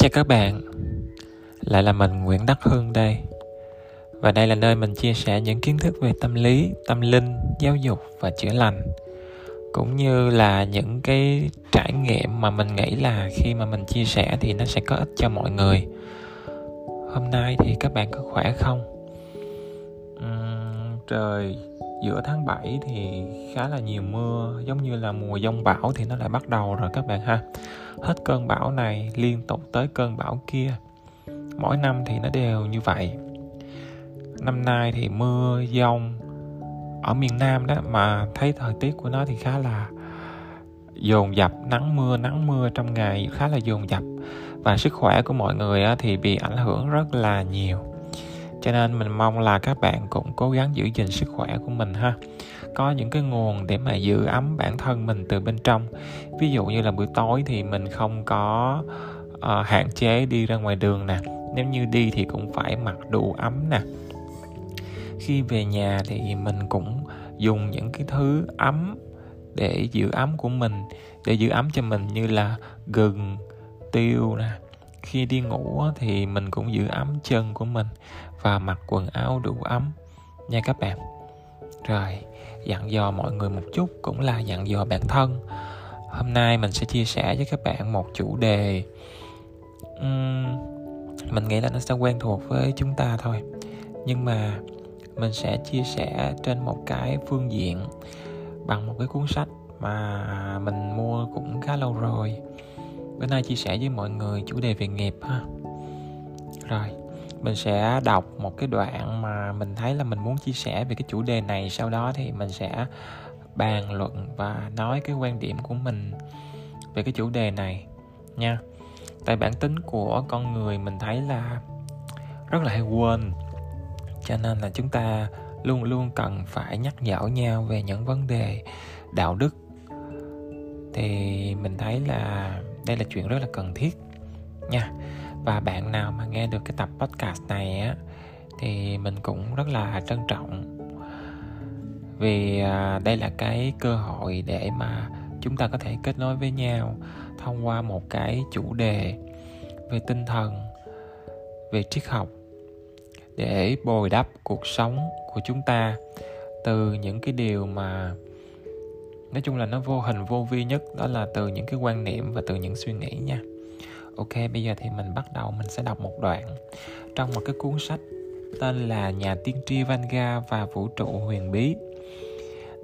Chào các bạn, lại là mình Nguyễn Đắc Hưng đây. Và đây là nơi mình chia sẻ những kiến thức về tâm lý, tâm linh, giáo dục và chữa lành. Cũng như là những cái trải nghiệm mà mình nghĩ là khi mà mình chia sẻ thì nó sẽ có ích cho mọi người. Hôm nay thì các bạn có khỏe không? Uhm, trời giữa tháng 7 thì khá là nhiều mưa giống như là mùa giông bão thì nó lại bắt đầu rồi các bạn ha hết cơn bão này liên tục tới cơn bão kia. Mỗi năm thì nó đều như vậy. Năm nay thì mưa, giông ở miền nam đó, mà thấy thời tiết của nó thì khá là dồn dập, nắng mưa nắng mưa trong ngày khá là dồn dập. Và sức khỏe của mọi người thì bị ảnh hưởng rất là nhiều. Cho nên mình mong là các bạn cũng cố gắng giữ gìn sức khỏe của mình ha có những cái nguồn để mà giữ ấm bản thân mình từ bên trong. Ví dụ như là buổi tối thì mình không có uh, hạn chế đi ra ngoài đường nè nếu như đi thì cũng phải mặc đủ ấm nè. Khi về nhà thì mình cũng dùng những cái thứ ấm để giữ ấm của mình để giữ ấm cho mình như là gừng tiêu nè. Khi đi ngủ thì mình cũng giữ ấm chân của mình và mặc quần áo đủ ấm nha các bạn rồi dặn dò mọi người một chút cũng là dặn dò bản thân. Hôm nay mình sẽ chia sẻ với các bạn một chủ đề. Uhm, mình nghĩ là nó sẽ quen thuộc với chúng ta thôi. Nhưng mà mình sẽ chia sẻ trên một cái phương diện bằng một cái cuốn sách mà mình mua cũng khá lâu rồi. Bữa nay chia sẻ với mọi người chủ đề về nghiệp ha. Rồi mình sẽ đọc một cái đoạn mà mình thấy là mình muốn chia sẻ về cái chủ đề này. Sau đó thì mình sẽ bàn luận và nói cái quan điểm của mình về cái chủ đề này nha. Tại bản tính của con người mình thấy là rất là hay quên, cho nên là chúng ta luôn luôn cần phải nhắc nhở nhau về những vấn đề đạo đức. Thì mình thấy là đây là chuyện rất là cần thiết nha và bạn nào mà nghe được cái tập podcast này á, thì mình cũng rất là trân trọng. Vì à, đây là cái cơ hội để mà chúng ta có thể kết nối với nhau thông qua một cái chủ đề về tinh thần, về triết học, để bồi đắp cuộc sống của chúng ta từ những cái điều mà, nói chung là nó vô hình, vô vi nhất, đó là từ những cái quan niệm và từ những suy nghĩ nha ok bây giờ thì mình bắt đầu mình sẽ đọc một đoạn. Trong một cái cuốn sách tên là nhà tiên tri Vanga và vũ trụ huyền bí.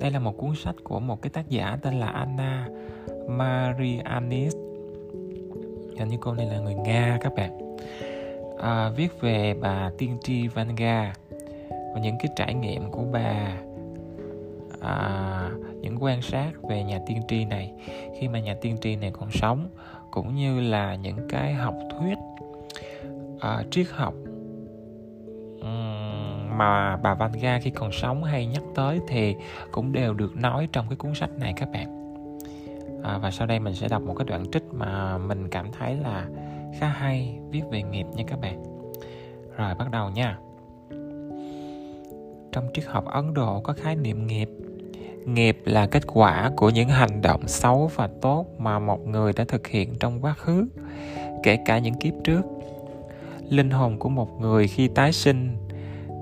Đây là một cuốn sách của một cái tác giả tên là Anna Marianis. Hình như cô này là người Nga các bạn. À, viết về bà tiên tri Vanga và những cái trải nghiệm của bà à, những quan sát về nhà tiên tri này. Khi mà nhà tiên tri này còn sống cũng như là những cái học thuyết à, triết học mà bà Vanga khi còn sống hay nhắc tới thì cũng đều được nói trong cái cuốn sách này các bạn. À, và sau đây mình sẽ đọc một cái đoạn trích mà mình cảm thấy là khá hay viết về nghiệp nha các bạn. Rồi bắt đầu nha. Trong triết học ấn độ có khái niệm nghiệp nghiệp là kết quả của những hành động xấu và tốt mà một người đã thực hiện trong quá khứ, kể cả những kiếp trước. Linh hồn của một người khi tái sinh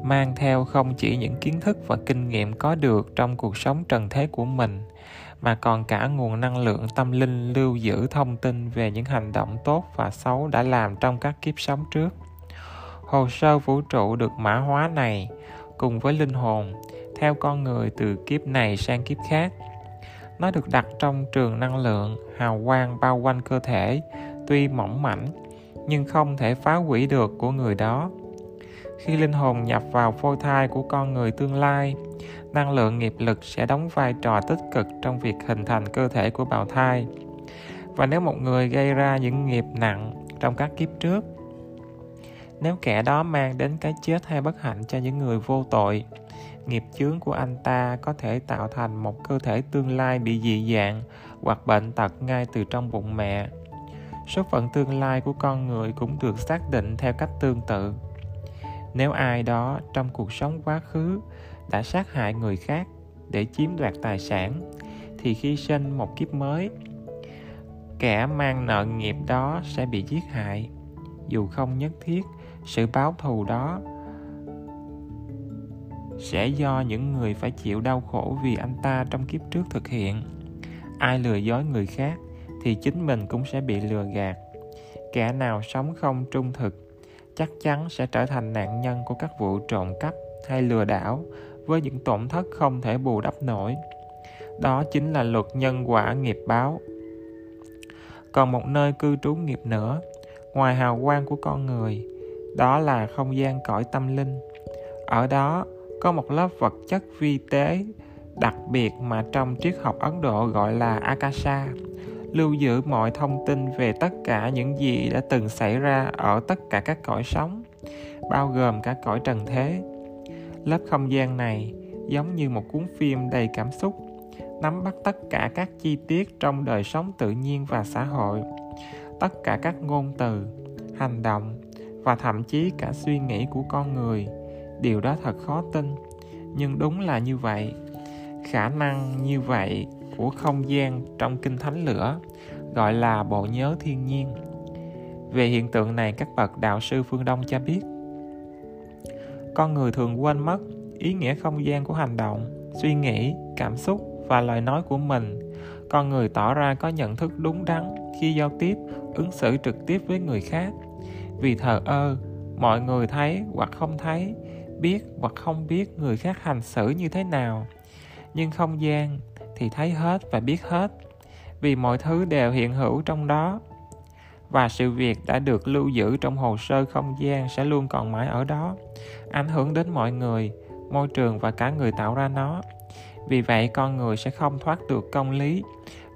mang theo không chỉ những kiến thức và kinh nghiệm có được trong cuộc sống trần thế của mình, mà còn cả nguồn năng lượng tâm linh lưu giữ thông tin về những hành động tốt và xấu đã làm trong các kiếp sống trước. Hồ sơ vũ trụ được mã hóa này cùng với linh hồn theo con người từ kiếp này sang kiếp khác. Nó được đặt trong trường năng lượng, hào quang bao quanh cơ thể, tuy mỏng mảnh, nhưng không thể phá hủy được của người đó. Khi linh hồn nhập vào phôi thai của con người tương lai, năng lượng nghiệp lực sẽ đóng vai trò tích cực trong việc hình thành cơ thể của bào thai. Và nếu một người gây ra những nghiệp nặng trong các kiếp trước, nếu kẻ đó mang đến cái chết hay bất hạnh cho những người vô tội nghiệp chướng của anh ta có thể tạo thành một cơ thể tương lai bị dị dạng hoặc bệnh tật ngay từ trong bụng mẹ. Số phận tương lai của con người cũng được xác định theo cách tương tự. Nếu ai đó trong cuộc sống quá khứ đã sát hại người khác để chiếm đoạt tài sản, thì khi sinh một kiếp mới, kẻ mang nợ nghiệp đó sẽ bị giết hại. Dù không nhất thiết, sự báo thù đó sẽ do những người phải chịu đau khổ vì anh ta trong kiếp trước thực hiện. Ai lừa dối người khác, thì chính mình cũng sẽ bị lừa gạt. Kẻ nào sống không trung thực, chắc chắn sẽ trở thành nạn nhân của các vụ trộm cắp hay lừa đảo với những tổn thất không thể bù đắp nổi. Đó chính là luật nhân quả nghiệp báo. Còn một nơi cư trú nghiệp nữa, ngoài hào quang của con người, đó là không gian cõi tâm linh. Ở đó có một lớp vật chất vi tế đặc biệt mà trong triết học ấn độ gọi là akasha, lưu giữ mọi thông tin về tất cả những gì đã từng xảy ra ở tất cả các cõi sống, bao gồm cả cõi trần thế. Lớp không gian này giống như một cuốn phim đầy cảm xúc, nắm bắt tất cả các chi tiết trong đời sống tự nhiên và xã hội, tất cả các ngôn từ, hành động và thậm chí cả suy nghĩ của con người điều đó thật khó tin, nhưng đúng là như vậy. Khả năng như vậy của không gian trong kinh thánh lửa gọi là bộ nhớ thiên nhiên. Về hiện tượng này, các bậc đạo sư phương đông cho biết, con người thường quên mất ý nghĩa không gian của hành động, suy nghĩ, cảm xúc và lời nói của mình. Con người tỏ ra có nhận thức đúng đắn khi giao tiếp, ứng xử trực tiếp với người khác. Vì thờ ơ, mọi người thấy hoặc không thấy biết hoặc không biết người khác hành xử như thế nào. Nhưng không gian thì thấy hết và biết hết, vì mọi thứ đều hiện hữu trong đó. Và sự việc đã được lưu giữ trong hồ sơ không gian sẽ luôn còn mãi ở đó, ảnh hưởng đến mọi người, môi trường và cả người tạo ra nó. Vì vậy, con người sẽ không thoát được công lý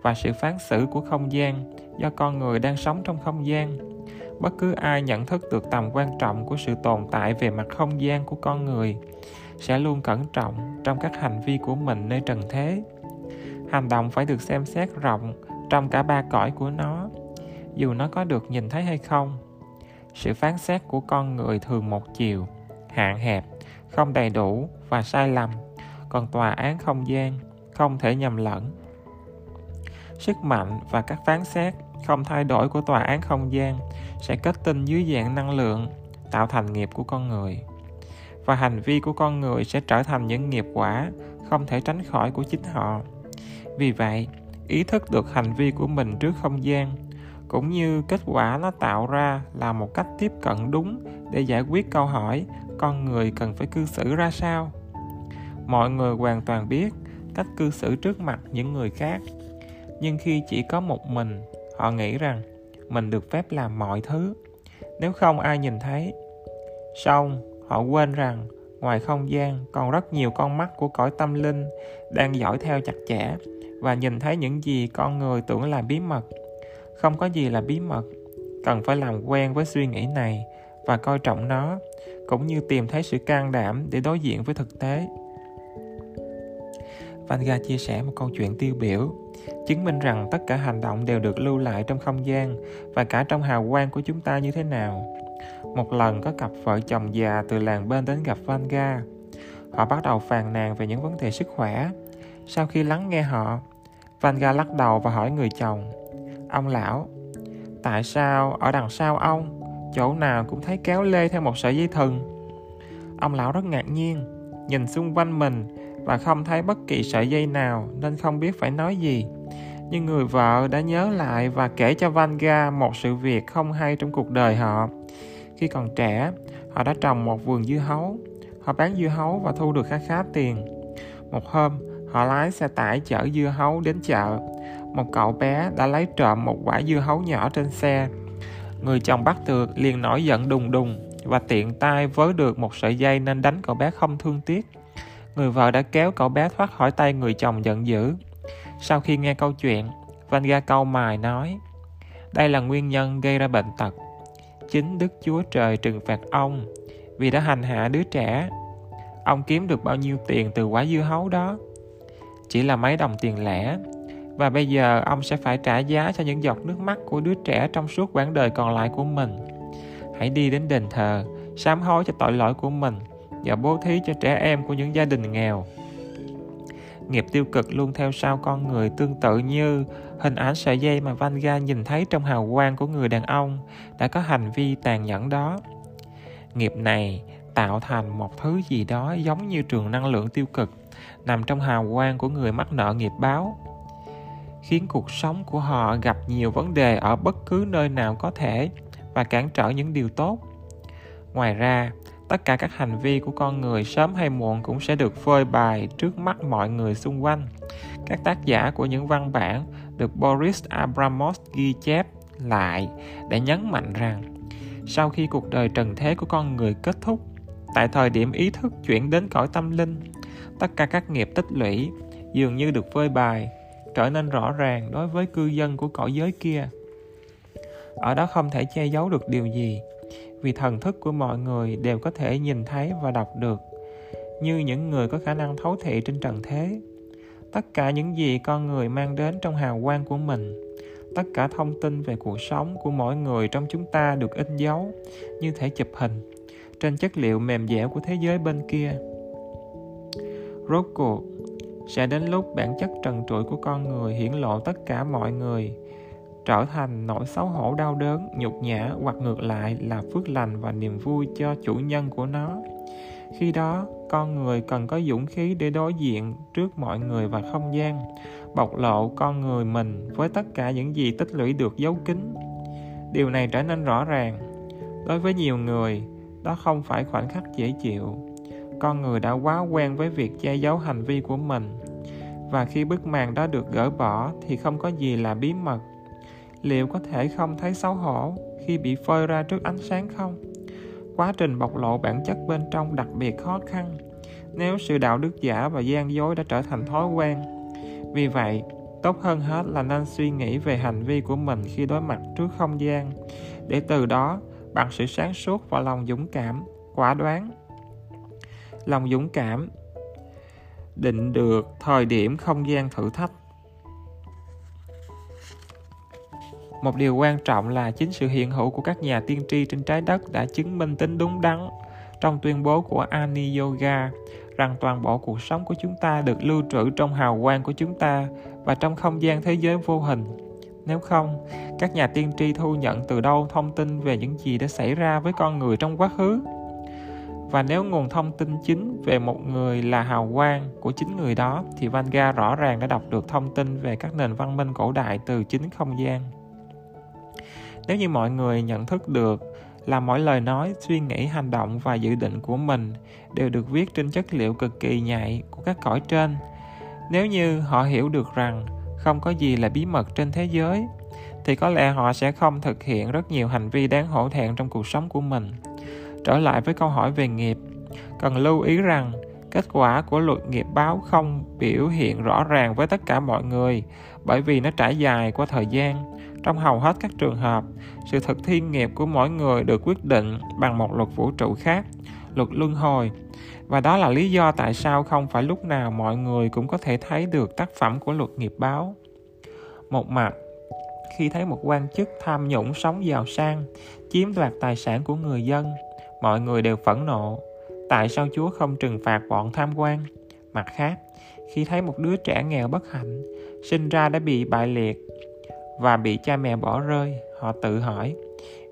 và sự phán xử của không gian do con người đang sống trong không gian bất cứ ai nhận thức được tầm quan trọng của sự tồn tại về mặt không gian của con người, sẽ luôn cẩn trọng trong các hành vi của mình nơi trần thế. Hành động phải được xem xét rộng trong cả ba cõi của nó, dù nó có được nhìn thấy hay không. Sự phán xét của con người thường một chiều, hạn hẹp, không đầy đủ và sai lầm, còn tòa án không gian, không thể nhầm lẫn. Sức mạnh và các phán xét không thay đổi của tòa án không gian sẽ kết tinh dưới dạng năng lượng, tạo thành nghiệp của con người. Và hành vi của con người sẽ trở thành những nghiệp quả không thể tránh khỏi của chính họ. Vì vậy, ý thức được hành vi của mình trước không gian, cũng như kết quả nó tạo ra là một cách tiếp cận đúng để giải quyết câu hỏi con người cần phải cư xử ra sao. Mọi người hoàn toàn biết cách cư xử trước mặt những người khác, nhưng khi chỉ có một mình họ nghĩ rằng mình được phép làm mọi thứ. Nếu không ai nhìn thấy. Xong, họ quên rằng ngoài không gian còn rất nhiều con mắt của cõi tâm linh đang dõi theo chặt chẽ và nhìn thấy những gì con người tưởng là bí mật. Không có gì là bí mật. Cần phải làm quen với suy nghĩ này và coi trọng nó, cũng như tìm thấy sự can đảm để đối diện với thực tế. Vanga chia sẻ một câu chuyện tiêu biểu, chứng minh rằng tất cả hành động đều được lưu lại trong không gian và cả trong hào quang của chúng ta như thế nào. Một lần có cặp vợ chồng già từ làng bên đến gặp Vanga họ bắt đầu phàn nàn về những vấn đề sức khỏe. Sau khi lắng nghe họ Vanga lắc đầu và hỏi người chồng, ông lão, tại sao, ở đằng sau ông, chỗ nào cũng thấy kéo lê theo một sợi dây thừng? Ông lão rất ngạc nhiên, nhìn xung quanh mình và không thấy bất kỳ sợi dây nào nên không biết phải nói gì nhưng người vợ đã nhớ lại và kể cho Vanga một sự việc không hay trong cuộc đời họ. Khi còn trẻ, họ đã trồng một vườn dưa hấu. Họ bán dưa hấu và thu được khá khá tiền. Một hôm, họ lái xe tải chở dưa hấu đến chợ. Một cậu bé đã lấy trộm một quả dưa hấu nhỏ trên xe. Người chồng bắt được liền nổi giận đùng đùng và tiện tay vớ được một sợi dây nên đánh cậu bé không thương tiếc. Người vợ đã kéo cậu bé thoát khỏi tay người chồng giận dữ. Sau khi nghe câu chuyện, Vanga câu mài nói Đây là nguyên nhân gây ra bệnh tật. Chính Đức Chúa Trời trừng phạt ông vì đã hành hạ đứa trẻ. Ông kiếm được bao nhiêu tiền từ quả dưa hấu đó? Chỉ là mấy đồng tiền lẻ. Và bây giờ ông sẽ phải trả giá cho những giọt nước mắt của đứa trẻ trong suốt quãng đời còn lại của mình. Hãy đi đến đền thờ, sám hối cho tội lỗi của mình và bố thí cho trẻ em của những gia đình nghèo nghiệp tiêu cực luôn theo sau con người tương tự như hình ảnh sợi dây mà Vanga nhìn thấy trong hào quang của người đàn ông đã có hành vi tàn nhẫn đó. Nghiệp này tạo thành một thứ gì đó giống như trường năng lượng tiêu cực nằm trong hào quang của người mắc nợ nghiệp báo, khiến cuộc sống của họ gặp nhiều vấn đề ở bất cứ nơi nào có thể và cản trở những điều tốt ngoài ra tất cả các hành vi của con người sớm hay muộn cũng sẽ được phơi bày trước mắt mọi người xung quanh. Các tác giả của những văn bản được boris abramos ghi chép lại để nhấn mạnh rằng, sau khi cuộc đời trần thế của con người kết thúc, tại thời điểm ý thức chuyển đến cõi tâm linh, tất cả các nghiệp tích lũy dường như được phơi bày, trở nên rõ ràng đối với cư dân của cõi giới kia. Ở đó không thể che giấu được điều gì vì thần thức của mọi người đều có thể nhìn thấy và đọc được, như những người có khả năng thấu thị trên trần thế. Tất cả những gì con người mang đến trong hào quang của mình, tất cả thông tin về cuộc sống của mỗi người trong chúng ta được in dấu như thể chụp hình trên chất liệu mềm dẻo của thế giới bên kia. Rốt cuộc, sẽ đến lúc bản chất trần trụi của con người hiển lộ tất cả mọi người trở thành nỗi xấu hổ, đau đớn, nhục nhã hoặc ngược lại là phước lành và niềm vui cho chủ nhân của nó. Khi đó, con người cần có dũng khí để đối diện trước mọi người và không gian, bộc lộ con người mình với tất cả những gì tích lũy được giấu kín. Điều này trở nên rõ ràng. Đối với nhiều người, đó không phải khoảnh khắc dễ chịu. Con người đã quá quen với việc che giấu hành vi của mình, và khi bức màn đó được gỡ bỏ thì không có gì là bí mật liệu có thể không thấy xấu hổ khi bị phơi ra trước ánh sáng không? Quá trình bộc lộ bản chất bên trong đặc biệt khó khăn. Nếu sự đạo đức giả và gian dối đã trở thành thói quen. Vì vậy, tốt hơn hết là nên suy nghĩ về hành vi của mình khi đối mặt trước không gian. Để từ đó, bằng sự sáng suốt và lòng dũng cảm, quả đoán. Lòng dũng cảm định được thời điểm không gian thử thách. Một điều quan trọng là chính sự hiện hữu của các nhà tiên tri trên trái đất đã chứng minh tính đúng đắn trong tuyên bố của Ani Yoga rằng toàn bộ cuộc sống của chúng ta được lưu trữ trong hào quang của chúng ta và trong không gian thế giới vô hình. Nếu không, các nhà tiên tri thu nhận từ đâu thông tin về những gì đã xảy ra với con người trong quá khứ? Và nếu nguồn thông tin chính về một người là hào quang của chính người đó thì Vanga rõ ràng đã đọc được thông tin về các nền văn minh cổ đại từ chính không gian. Nếu như mọi người nhận thức được là mỗi lời nói, suy nghĩ, hành động và dự định của mình đều được viết trên chất liệu cực kỳ nhạy của các cõi trên. Nếu như họ hiểu được rằng không có gì là bí mật trên thế giới thì có lẽ họ sẽ không thực hiện rất nhiều hành vi đáng hổ thẹn trong cuộc sống của mình trở lại với câu hỏi về nghiệp cần lưu ý rằng kết quả của luật nghiệp báo không biểu hiện rõ ràng với tất cả mọi người bởi vì nó trải dài qua thời gian trong hầu hết các trường hợp, sự thực thi nghiệp của mỗi người được quyết định bằng một luật vũ trụ khác, luật luân hồi. Và đó là lý do tại sao không phải lúc nào mọi người cũng có thể thấy được tác phẩm của luật nghiệp báo. Một mặt, khi thấy một quan chức tham nhũng sống giàu sang, chiếm đoạt tài sản của người dân, mọi người đều phẫn nộ. Tại sao chúa không trừng phạt bọn tham quan? Mặt khác, khi thấy một đứa trẻ nghèo bất hạnh, sinh ra đã bị bại liệt và bị cha mẹ bỏ rơi, họ tự hỏi,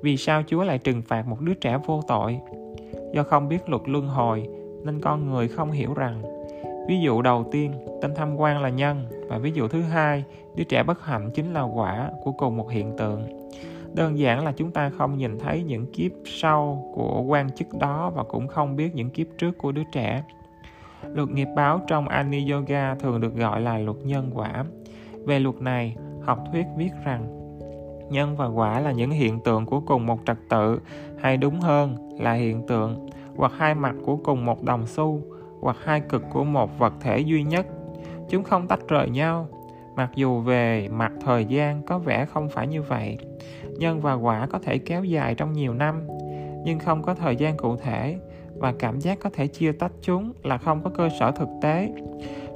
vì sao chúa lại trừng phạt một đứa trẻ vô tội? Do không biết luật luân hồi, nên con người không hiểu rằng, ví dụ đầu tiên, tên tham quan là nhân, và ví dụ thứ hai, đứa trẻ bất hạnh chính là quả của cùng một hiện tượng. Đơn giản là chúng ta không nhìn thấy những kiếp sau của quan chức đó và cũng không biết những kiếp trước của đứa trẻ. Luật nghiệp báo trong ani yoga thường được gọi là luật nhân quả. Về luật này học thuyết viết rằng, nhân và quả là những hiện tượng của cùng một trật tự, hay đúng hơn là hiện tượng, hoặc hai mặt của cùng một đồng xu, hoặc hai cực của một vật thể duy nhất. Chúng không tách rời nhau, mặc dù về mặt thời gian có vẻ không phải như vậy. Nhân và quả có thể kéo dài trong nhiều năm, nhưng không có thời gian cụ thể, và cảm giác có thể chia tách chúng là không có cơ sở thực tế.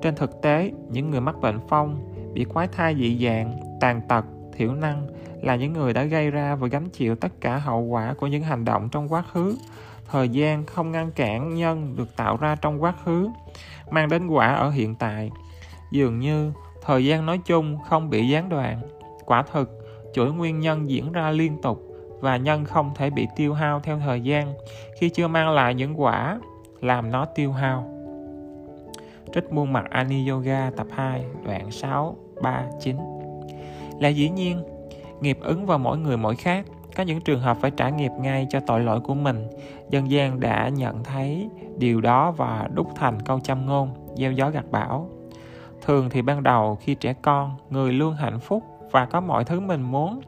Trên thực tế, những người mắc bệnh phong bị quái thai dị dạng, tàn tật, thiểu năng là những người đã gây ra và gánh chịu tất cả hậu quả của những hành động trong quá khứ. Thời gian không ngăn cản nhân được tạo ra trong quá khứ, mang đến quả ở hiện tại. Dường như thời gian nói chung không bị gián đoạn. Quả thực, chuỗi nguyên nhân diễn ra liên tục và nhân không thể bị tiêu hao theo thời gian khi chưa mang lại những quả làm nó tiêu hao. Trích muôn mặt Ani Yoga tập 2 đoạn 6, 3, 9 Là dĩ nhiên, nghiệp ứng vào mỗi người mỗi khác. Có những trường hợp phải trả nghiệp ngay cho tội lỗi của mình. Dân gian đã nhận thấy điều đó và đúc thành câu châm ngôn gieo gió gặt bão. Thường thì ban đầu khi trẻ con người luôn hạnh phúc và có mọi thứ mình muốn.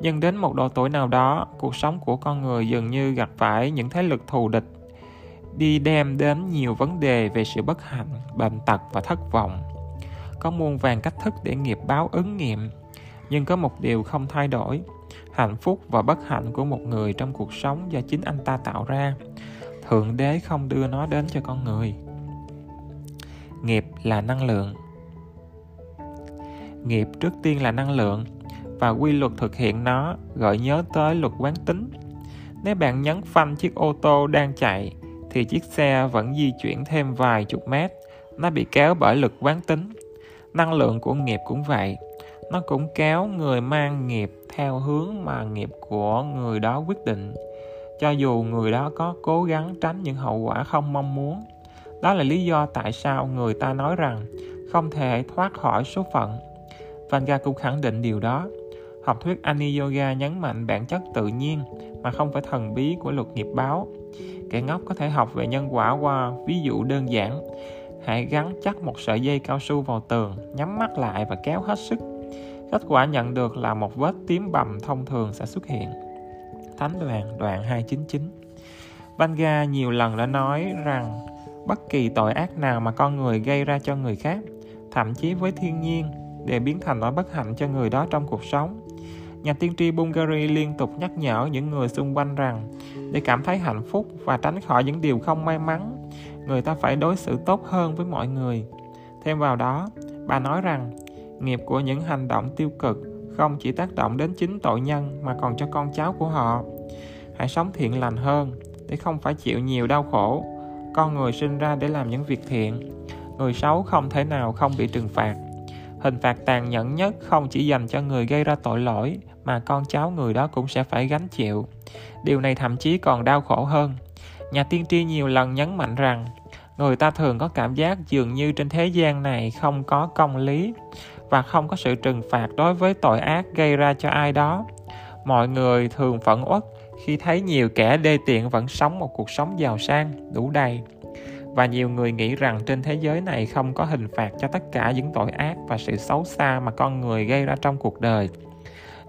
Nhưng đến một độ tuổi nào đó cuộc sống của con người dường như gặp phải những thế lực thù địch đi đem đến nhiều vấn đề về sự bất hạnh, bệnh tật và thất vọng. Có muôn vàng cách thức để nghiệp báo ứng nghiệm, nhưng có một điều không thay đổi. Hạnh phúc và bất hạnh của một người trong cuộc sống do chính anh ta tạo ra, thượng đế không đưa nó đến cho con người. Nghiệp là năng lượng. Nghiệp trước tiên là năng lượng, và quy luật thực hiện nó gợi nhớ tới luật quán tính. Nếu bạn nhấn phanh chiếc ô tô đang chạy thì chiếc xe vẫn di chuyển thêm vài chục mét. Nó bị kéo bởi lực quán tính. Năng lượng của nghiệp cũng vậy. Nó cũng kéo người mang nghiệp theo hướng mà nghiệp của người đó quyết định. Cho dù người đó có cố gắng tránh những hậu quả không mong muốn, đó là lý do tại sao người ta nói rằng không thể thoát khỏi số phận. Vanga cũng khẳng định điều đó. Học thuyết Ani Yoga nhấn mạnh bản chất tự nhiên mà không phải thần bí của luật nghiệp báo kẻ ngốc có thể học về nhân quả qua ví dụ đơn giản hãy gắn chắc một sợi dây cao su vào tường nhắm mắt lại và kéo hết sức Kết quả nhận được là một vết tím bầm thông thường sẽ xuất hiện. Thánh đoàn đoạn 299 Vanga nhiều lần đã nói rằng bất kỳ tội ác nào mà con người gây ra cho người khác, thậm chí với thiên nhiên, đều biến thành nỗi bất hạnh cho người đó trong cuộc sống. Nhà tiên tri Bulgari liên tục nhắc nhở những người xung quanh rằng để cảm thấy hạnh phúc và tránh khỏi những điều không may mắn, người ta phải đối xử tốt hơn với mọi người. Thêm vào đó, bà nói rằng nghiệp của những hành động tiêu cực không chỉ tác động đến chính tội nhân mà còn cho con cháu của họ. Hãy sống thiện lành hơn để không phải chịu nhiều đau khổ. Con người sinh ra để làm những việc thiện. Người xấu không thể nào không bị trừng phạt. Hình phạt tàn nhẫn nhất không chỉ dành cho người gây ra tội lỗi mà con cháu người đó cũng sẽ phải gánh chịu. Điều này thậm chí còn đau khổ hơn. Nhà tiên tri nhiều lần nhấn mạnh rằng, người ta thường có cảm giác dường như trên thế gian này không có công lý và không có sự trừng phạt đối với tội ác gây ra cho ai đó. Mọi người thường phẫn uất khi thấy nhiều kẻ đê tiện vẫn sống một cuộc sống giàu sang, đủ đầy. Và nhiều người nghĩ rằng trên thế giới này không có hình phạt cho tất cả những tội ác và sự xấu xa mà con người gây ra trong cuộc đời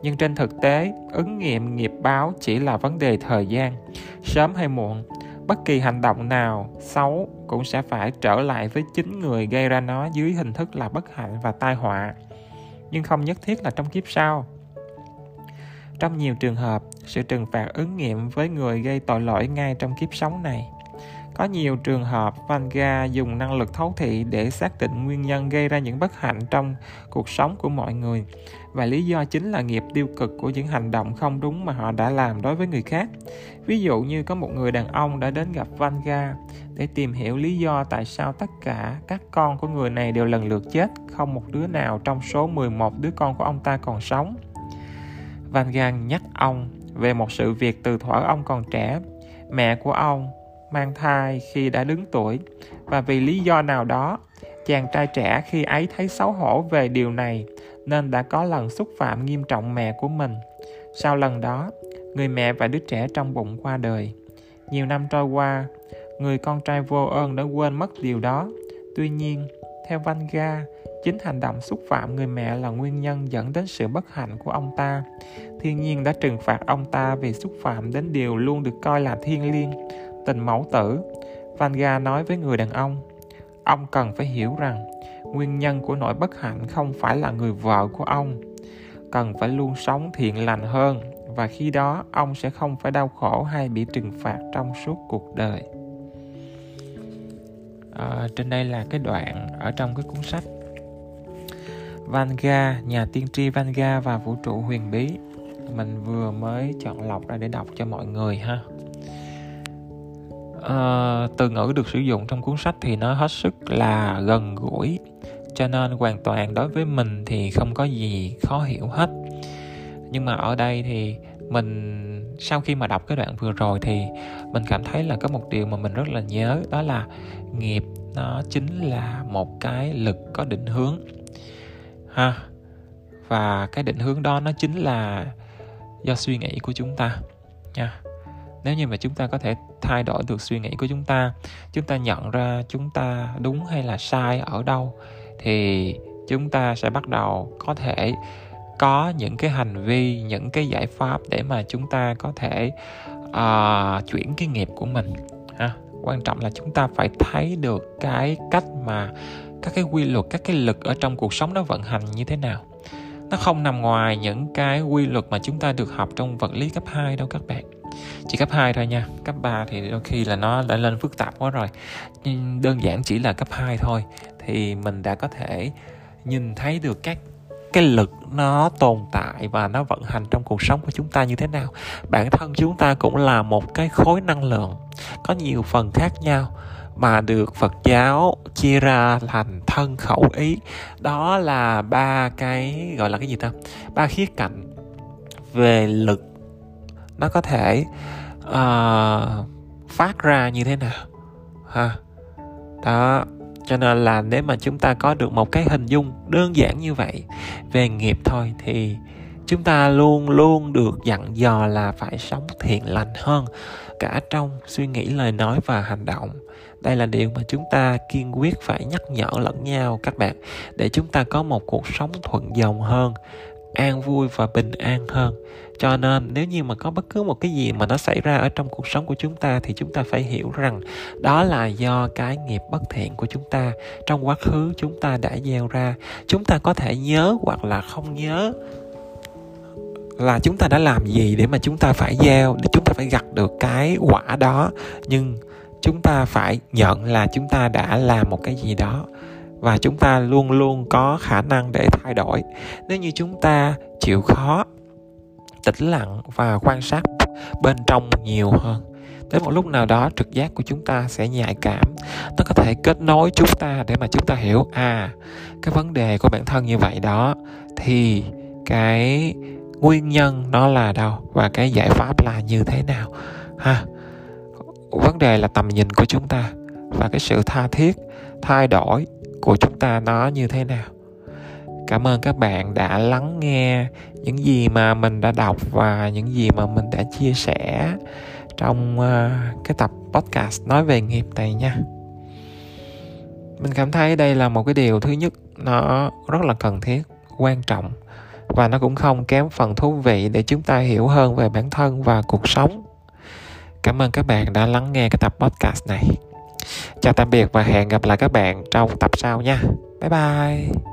nhưng trên thực tế, ứng nghiệm nghiệp báo chỉ là vấn đề thời gian, sớm hay muộn. Bất kỳ hành động nào xấu cũng sẽ phải trở lại với chính người gây ra nó dưới hình thức là bất hạnh và tai họa. Nhưng không nhất thiết là trong kiếp sau. Trong nhiều trường hợp, sự trừng phạt ứng nghiệm với người gây tội lỗi ngay trong kiếp sống này. Có nhiều trường hợp Vanga dùng năng lực thấu thị để xác định nguyên nhân gây ra những bất hạnh trong cuộc sống của mọi người và lý do chính là nghiệp tiêu cực của những hành động không đúng mà họ đã làm đối với người khác. Ví dụ như có một người đàn ông đã đến gặp Vanga để tìm hiểu lý do tại sao tất cả các con của người này đều lần lượt chết, không một đứa nào trong số 11 đứa con của ông ta còn sống. Vanga nhắc ông về một sự việc từ thuở ông còn trẻ. Mẹ của ông mang thai khi đã đứng tuổi và vì lý do nào đó chàng trai trẻ khi ấy thấy xấu hổ về điều này nên đã có lần xúc phạm nghiêm trọng mẹ của mình. Sau lần đó người mẹ và đứa trẻ trong bụng qua đời. Nhiều năm trôi qua người con trai vô ơn đã quên mất điều đó. Tuy nhiên theo Vanga, chính hành động xúc phạm người mẹ là nguyên nhân dẫn đến sự bất hạnh của ông ta. Thiên nhiên đã trừng phạt ông ta vì xúc phạm đến điều luôn được coi là thiêng liêng, tình mẫu tử, Vanga nói với người đàn ông, ông cần phải hiểu rằng nguyên nhân của nỗi bất hạnh không phải là người vợ của ông, cần phải luôn sống thiện lành hơn và khi đó ông sẽ không phải đau khổ hay bị trừng phạt trong suốt cuộc đời. À, trên đây là cái đoạn ở trong cái cuốn sách Vanga, nhà tiên tri Vanga và vũ trụ huyền bí. Mình vừa mới chọn lọc ra để đọc cho mọi người ha. À, từ ngữ được sử dụng trong cuốn sách thì nó hết sức là gần gũi cho nên hoàn toàn đối với mình thì không có gì khó hiểu hết. Nhưng mà ở đây thì mình, sau khi mà đọc cái đoạn vừa rồi thì mình cảm thấy là có một điều mà mình rất là nhớ, đó là nghiệp nó chính là một cái lực có định hướng. Ha, và cái định hướng đó nó chính là do suy nghĩ của chúng ta nha. Nếu như mà chúng ta có thể thay đổi được suy nghĩ của chúng ta chúng ta nhận ra chúng ta đúng hay là sai ở đâu thì chúng ta sẽ bắt đầu có thể có những cái hành vi những cái giải pháp để mà chúng ta có thể uh, chuyển cái nghiệp của mình ha. Quan trọng là chúng ta phải thấy được cái cách mà các cái quy luật các cái lực ở trong cuộc sống nó vận hành như thế nào. Nó không nằm ngoài những cái quy luật mà chúng ta được học trong vật lý cấp 2 đâu các bạn chỉ cấp 2 thôi nha. Cấp 3 thì đôi khi là nó đã lên phức tạp quá rồi. Nhưng đơn giản chỉ là cấp 2 thôi. Thì mình đã có thể nhìn thấy được các cái lực nó tồn tại và nó vận hành trong cuộc sống của chúng ta như thế nào. Bản thân chúng ta cũng là một cái khối năng lượng có nhiều phần khác nhau mà được Phật giáo chia ra thành thân khẩu ý. Đó là ba cái, gọi là cái gì ta? Ba khía cạnh về lực nó có thể uh, phát ra như thế nào? Ha. Đó cho nên là nếu mà chúng ta có được một cái hình dung đơn giản như vậy về nghiệp thôi thì chúng ta luôn luôn được dặn dò là phải sống thiện lành hơn cả trong suy nghĩ lời nói và hành động. Đây là điều mà chúng ta kiên quyết phải nhắc nhở lẫn nhau các bạn để chúng ta có một cuộc sống thuận dòng hơn an vui và bình an hơn. Cho nên, nếu như mà có bất cứ một cái gì mà nó xảy ra ở trong cuộc sống của chúng ta, thì chúng ta phải hiểu rằng đó là do cái nghiệp bất thiện của chúng ta. Trong quá khứ, chúng ta đã gieo ra. Chúng ta có thể nhớ hoặc là không nhớ là chúng ta đã làm gì để mà chúng ta phải gieo, để chúng ta phải gặt được cái quả đó. Nhưng chúng ta phải nhận là chúng ta đã làm một cái gì đó và chúng ta luôn luôn có khả năng để thay đổi. Nếu như chúng ta chịu khó, tĩnh lặng và quan sát bên trong nhiều hơn, đến một lúc nào đó trực giác của chúng ta sẽ nhạy cảm. Nó có thể kết nối chúng ta để mà chúng ta hiểu à cái vấn đề của bản thân như vậy đó thì cái nguyên nhân nó là đâu và cái giải pháp là như thế nào? Ha, vấn đề là tầm nhìn của chúng ta và cái sự tha thiết, thay đổi của chúng ta nó như thế nào. Cảm ơn các bạn đã lắng nghe những gì mà mình đã đọc và những gì mà mình đã chia sẻ trong ờ, cái tập podcast nói về nghiệp này nha. Mình cảm thấy đây là một cái điều thứ nhất, nó rất là cần thiết, quan trọng và nó cũng không kém phần thú vị để chúng ta hiểu hơn về bản thân và cuộc sống. Cảm ơn các bạn đã lắng nghe cái tập podcast này chào tạm biệt và hẹn gặp lại các bạn trong tập sau nha. Bye bye.